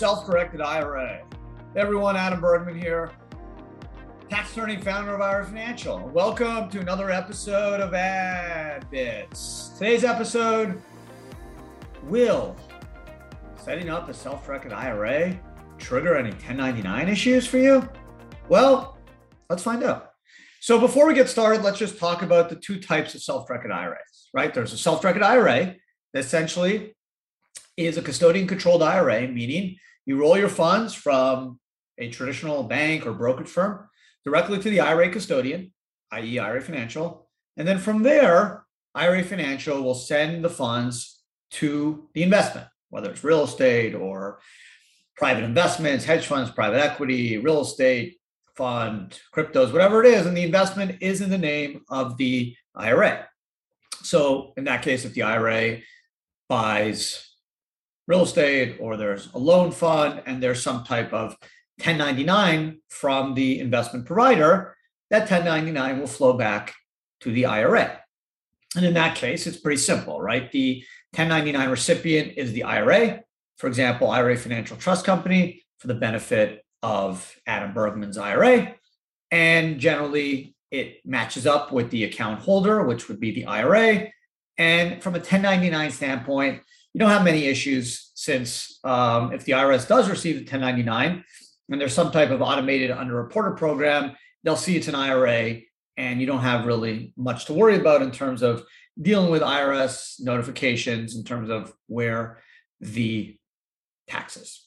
self-directed IRA. Everyone, Adam Bergman here, tax attorney, founder of IRA Financial. Welcome to another episode of Ad Bits. Today's episode will setting up a self-directed IRA trigger any 1099 issues for you? Well, let's find out. So before we get started, let's just talk about the two types of self-directed IRAs, right? There's a self-directed IRA that essentially is a custodian controlled IRA, meaning you roll your funds from a traditional bank or brokerage firm directly to the IRA custodian, i.e., IRA Financial. And then from there, IRA Financial will send the funds to the investment, whether it's real estate or private investments, hedge funds, private equity, real estate fund, cryptos, whatever it is. And the investment is in the name of the IRA. So in that case, if the IRA buys real estate or there's a loan fund and there's some type of 1099 from the investment provider, that 1099 will flow back to the IRA. And in that case, it's pretty simple, right? The 1099 recipient is the IRA, for example, IRA Financial Trust Company for the benefit of Adam Bergman's IRA. And generally, it matches up with the account holder, which would be the IRA. And from a 1099 standpoint, you don't have many issues since um, if the IRS does receive the 1099 and there's some type of automated underreporter program, they'll see it's an IRA and you don't have really much to worry about in terms of dealing with IRS notifications in terms of where the taxes.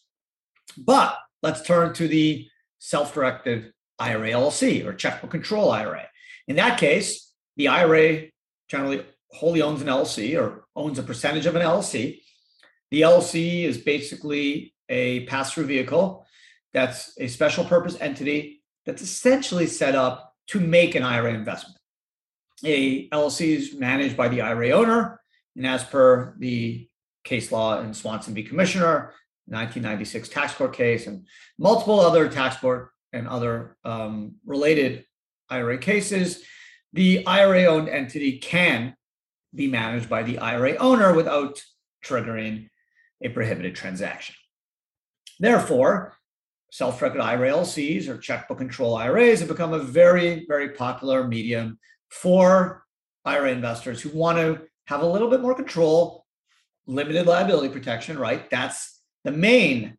But let's turn to the self-directed IRA LLC or checkbook control IRA. In that case, the IRA generally wholly owns an LLC or owns a percentage of an LLC. The LLC is basically a pass through vehicle that's a special purpose entity that's essentially set up to make an IRA investment. A LLC is managed by the IRA owner, and as per the case law in Swanson v. Commissioner, 1996 tax court case, and multiple other tax court and other um, related IRA cases, the IRA owned entity can be managed by the IRA owner without triggering a prohibited transaction. Therefore, self-directed IRA LCs or checkbook control IRAs have become a very, very popular medium for IRA investors who want to have a little bit more control, limited liability protection, right? That's the main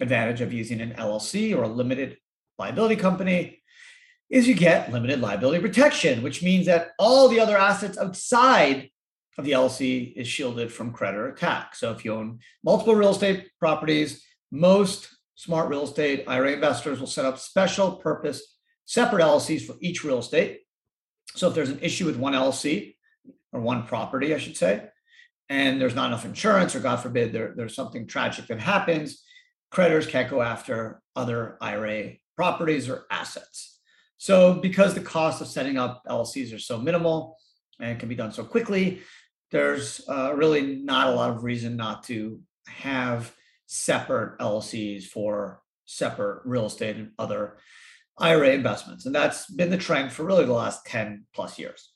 advantage of using an LLC or a limited liability company is you get limited liability protection, which means that all the other assets outside of the LLC is shielded from creditor attack. So if you own multiple real estate properties, most smart real estate IRA investors will set up special purpose separate LLCs for each real estate. So if there's an issue with one LLC or one property, I should say, and there's not enough insurance, or God forbid there, there's something tragic that happens, creditors can't go after other IRA properties or assets. So because the cost of setting up LLCs are so minimal and can be done so quickly, there's uh, really not a lot of reason not to have separate LLCs for separate real estate and other IRA investments. And that's been the trend for really the last 10 plus years.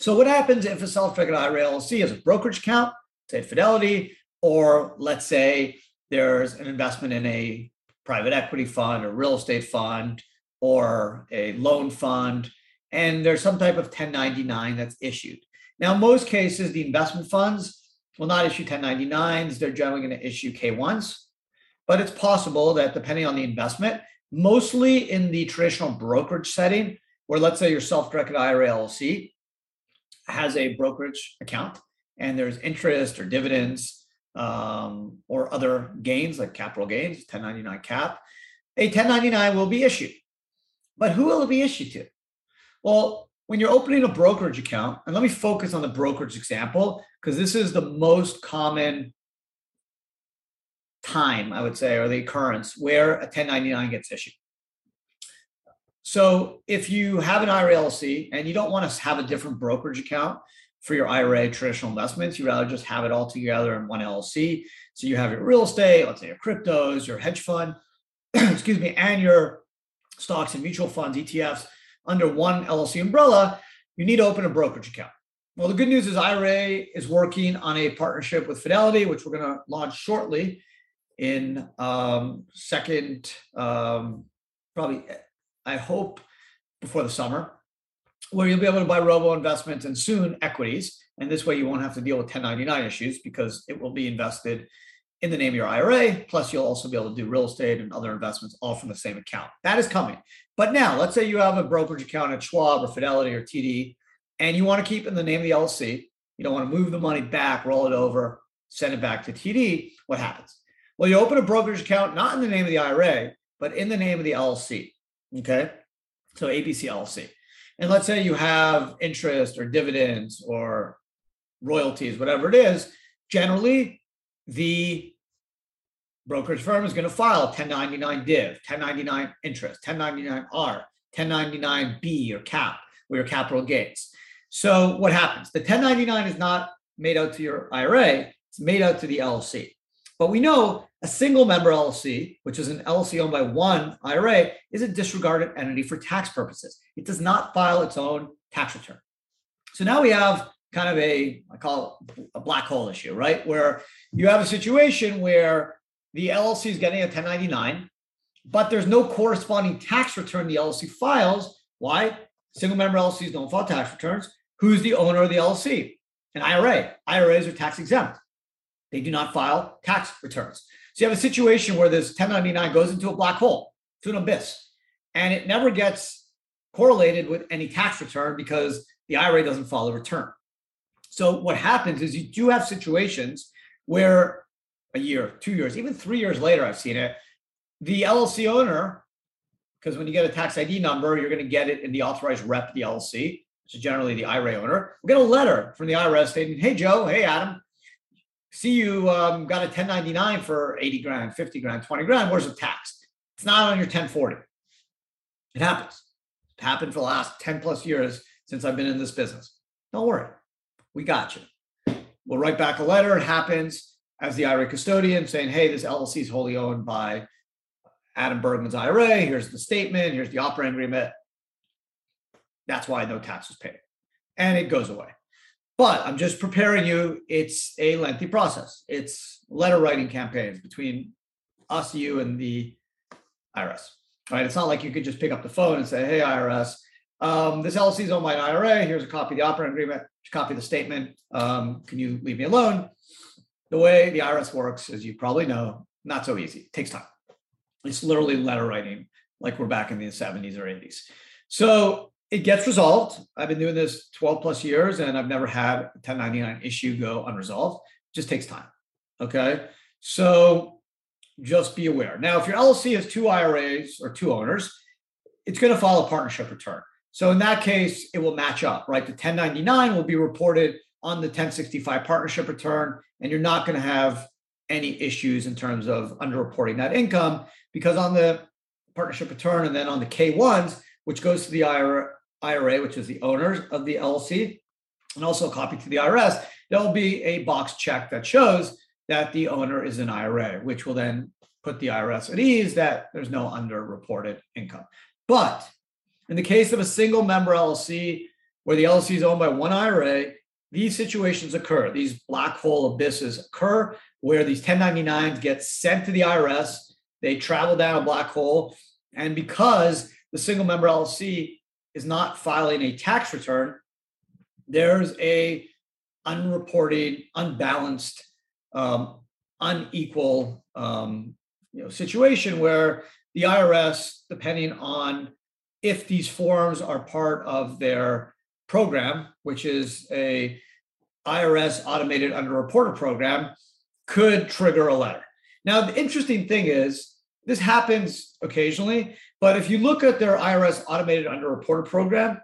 So, what happens if a self directed IRA LLC has a brokerage account, say Fidelity, or let's say there's an investment in a private equity fund or real estate fund or a loan fund, and there's some type of 1099 that's issued. Now, in most cases, the investment funds will not issue 1099s. They're generally going to issue K1s. But it's possible that depending on the investment, mostly in the traditional brokerage setting, where let's say your self directed IRA LLC has a brokerage account and there's interest or dividends um, or other gains like capital gains, 1099 cap, a 1099 will be issued. But who will it be issued to? Well, when you're opening a brokerage account, and let me focus on the brokerage example because this is the most common time, I would say, or the occurrence where a 1099 gets issued. So if you have an IRA LLC and you don't want to have a different brokerage account for your IRA traditional investments, you'd rather just have it all together in one LLC. So you have your real estate, let's say your cryptos, your hedge fund, excuse me, and your stocks and mutual funds, ETFs under one LLC umbrella, you need to open a brokerage account. Well, the good news is IRA is working on a partnership with Fidelity, which we're going to launch shortly. in um, second, um, probably, I hope before the summer, where you'll be able to buy robo investments and soon equities. And this way you won't have to deal with 1099 issues because it will be invested in the name of your IRA. Plus, you'll also be able to do real estate and other investments all from the same account. That is coming. But now, let's say you have a brokerage account at Schwab or Fidelity or TD, and you want to keep in the name of the LLC. You don't want to move the money back, roll it over, send it back to TD. What happens? Well, you open a brokerage account not in the name of the IRA, but in the name of the LLC. Okay. So ABC LLC. And let's say you have interest or dividends or royalties, whatever it is. Generally, the brokerage firm is going to file 1099 div, 1099 interest, 1099R, 1099B or cap, or your capital gains. So what happens? The 1099 is not made out to your IRA, it's made out to the LLC. But we know a single member LLC, which is an LLC owned by one IRA, is a disregarded entity for tax purposes. It does not file its own tax return. So now we have kind of a, I call it a black hole issue, right? Where you have a situation where the LLC is getting a 1099, but there's no corresponding tax return the LLC files. Why? Single member LLCs don't file tax returns. Who's the owner of the LLC? An IRA. IRAs are tax exempt. They do not file tax returns. So you have a situation where this 1099 goes into a black hole, to an abyss, and it never gets correlated with any tax return because the IRA doesn't file a return. So what happens is you do have situations where a year, two years, even three years later, I've seen it. The LLC owner, because when you get a tax ID number, you're going to get it in the authorized rep the LLC, which is generally the IRA owner. We get a letter from the IRS stating, "Hey Joe, hey Adam, see you um, got a 1099 for 80 grand, 50 grand, 20 grand. Where's the tax? It's not on your 1040. It happens. It happened for the last 10 plus years since I've been in this business. Don't worry. We got you. We'll write back a letter. It happens as the IRA custodian saying, hey, this LLC is wholly owned by Adam Bergman's IRA. Here's the statement. Here's the operating agreement. That's why no tax was paid. And it goes away. But I'm just preparing you. It's a lengthy process. It's letter writing campaigns between us, you, and the IRS. Right? It's not like you could just pick up the phone and say, "Hey, IRS, um, this LLC is owned by an IRA. Here's a copy of the operating agreement. Copy the statement. Um, can you leave me alone?" The way the IRS works, as you probably know, not so easy. It takes time. It's literally letter writing, like we're back in the 70s or 80s. So it gets resolved. I've been doing this 12 plus years and I've never had a 1099 issue go unresolved. It just takes time. Okay. So just be aware. Now, if your LLC has two IRAs or two owners, it's going to file a partnership return. So in that case, it will match up, right? The 1099 will be reported on the 1065 partnership return, and you're not going to have any issues in terms of underreporting that income because on the partnership return and then on the K1s, which goes to the IRA, which is the owners of the LLC, and also a copy to the IRS, there'll be a box check that shows that the owner is an IRA, which will then put the IRS at ease that there's no underreported income. But in the case of a single member LLC, where the LLC is owned by one IRA, these situations occur. These black hole abysses occur where these 1099s get sent to the IRS. They travel down a black hole. And because the single member LLC is not filing a tax return, there's a unreported, unbalanced, um, unequal um, you know, situation where the IRS, depending on if these forms are part of their program, which is a IRS automated underreporter program, could trigger a letter. Now, the interesting thing is this happens occasionally, but if you look at their IRS automated underreporter program,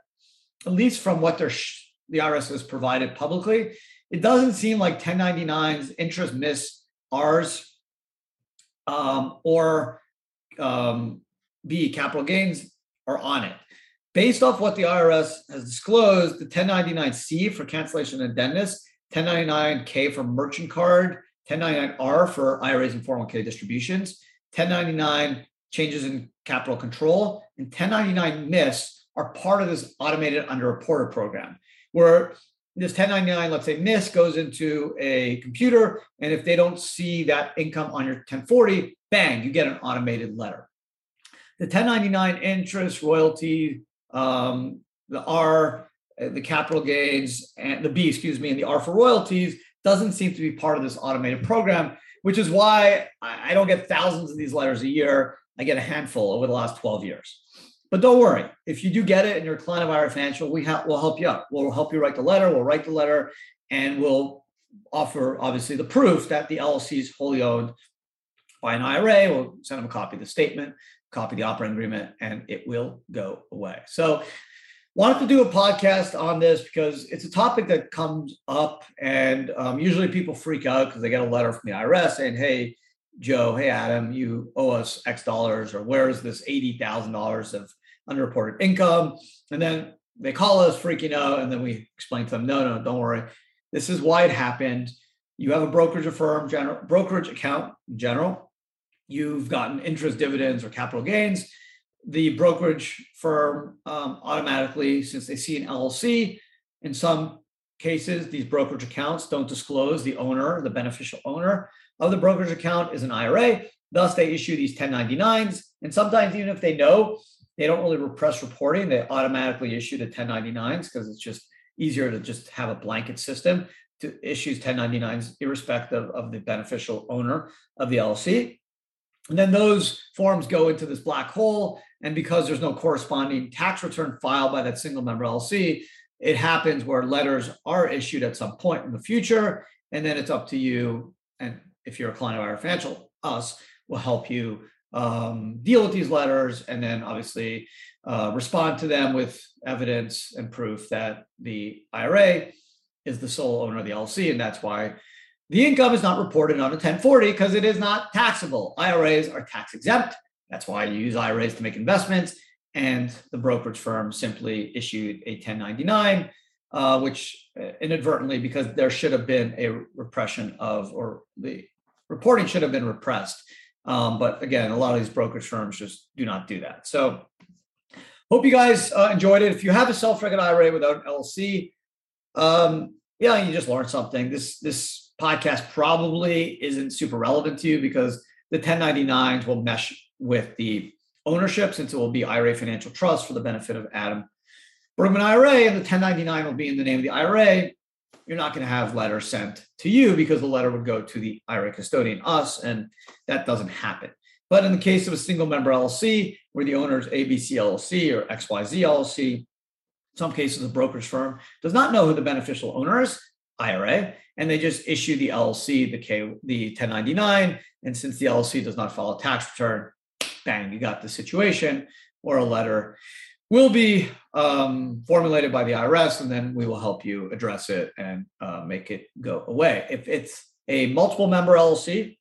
at least from what their sh- the IRS has provided publicly, it doesn't seem like 1099s interest miss ours um, or um, B capital gains are on it. Based off what the IRS has disclosed, the 1099C for cancellation and indebtedness, 1099K for merchant card, 1099R for IRAs and 401k distributions, 1099 changes in capital control, and 1099 miss are part of this automated underreporter program, where this 1099, let's say NIST goes into a computer, and if they don't see that income on your 1040, bang, you get an automated letter. The 1099 interest, royalty, um, the R, uh, the capital gains, and the B, excuse me, and the R for royalties doesn't seem to be part of this automated program, which is why I don't get thousands of these letters a year. I get a handful over the last 12 years. But don't worry, if you do get it and you're a client of IRA Financial, we ha- will help you out. We'll help you write the letter. We'll write the letter, and we'll offer obviously the proof that the LLC is wholly owned by an IRA. We'll send them a copy of the statement, copy the operating agreement, and it will go away. So, wanted to do a podcast on this because it's a topic that comes up, and um, usually people freak out because they get a letter from the IRS saying, "Hey." Joe, hey Adam, you owe us X dollars, or where's this eighty thousand dollars of underreported income. And then they call us freaking out. And then we explain to them, no, no, don't worry. This is why it happened. You have a brokerage firm, general brokerage account in general. You've gotten interest dividends or capital gains. The brokerage firm um, automatically, since they see an LLC, in some cases, these brokerage accounts don't disclose the owner, the beneficial owner of the brokerage account is an IRA. Thus, they issue these 1099s. And sometimes, even if they know they don't really repress reporting. They automatically issue the 1099s because it's just easier to just have a blanket system to issues 1099s irrespective of the beneficial owner of the LLC. And then those forms go into this black hole. And because there's no corresponding tax return filed by that single member LLC, it happens where letters are issued at some point in the future. And then it's up to you. And if you're a client of our Financial, us will help you um, deal with these letters and then obviously uh, respond to them with evidence and proof that the IRA is the sole owner of the LLC. And that's why the income is not reported on a 1040 because it is not taxable. IRAs are tax exempt. That's why you use IRAs to make investments. And the brokerage firm simply issued a 1099, uh, which uh, inadvertently, because there should have been a repression of, or the reporting should have been repressed um, but again, a lot of these brokerage firms just do not do that. So hope you guys uh, enjoyed it. If you have a self-directed IRA without an LLC, um, yeah, you just learned something. This this podcast probably isn't super relevant to you because the 1099s will mesh with the ownership since it will be IRA Financial Trust for the benefit of Adam Bergman IRA, and the 1099 will be in the name of the IRA you're not going to have letters sent to you because the letter would go to the IRA custodian, us, and that doesn't happen. But in the case of a single member LLC, where the owner is ABC LLC or XYZ LLC, some cases a brokerage firm does not know who the beneficial owner is, IRA, and they just issue the LLC the K the 1099. And since the LLC does not file a tax return, bang, you got the situation or a letter will be um, formulated by the IRS, and then we will help you address it and uh, make it go away. If it's a multiple member LLC,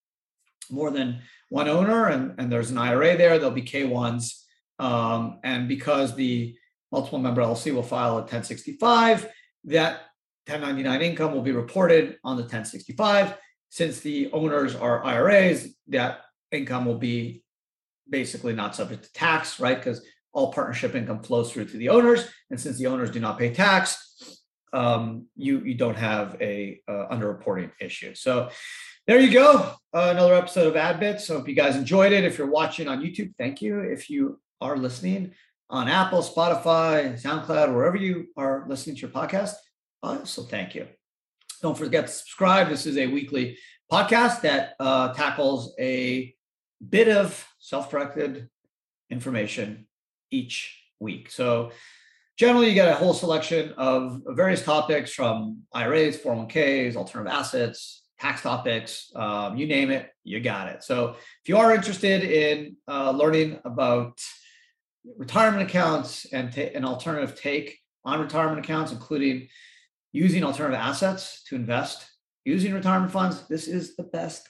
more than one owner, and, and there's an IRA there, there'll be K1s. Um, and because the multiple member LLC will file a 1065, that 1099 income will be reported on the 1065. Since the owners are IRAs, that income will be basically not subject to tax, right? Because all partnership income flows through to the owners. And since the owners do not pay tax, um, you, you don't have a uh, underreporting issue. So there you go. Uh, another episode of AdBits. So if you guys enjoyed it, if you're watching on YouTube, thank you. If you are listening on Apple, Spotify, SoundCloud, wherever you are listening to your podcast, also thank you. Don't forget to subscribe. This is a weekly podcast that uh, tackles a bit of self-directed information each week. So generally you get a whole selection of various topics from IRAs, 401ks, alternative assets, tax topics, um, you name it, you got it. So if you are interested in uh, learning about retirement accounts and ta- an alternative take on retirement accounts, including using alternative assets to invest using retirement funds, this is the best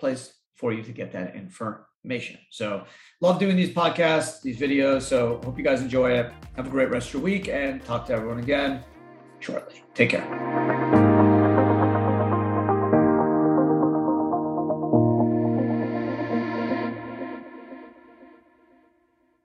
place for you to get that information. So love doing these podcasts, these videos. So hope you guys enjoy it. Have a great rest of your week and talk to everyone again shortly. Take care.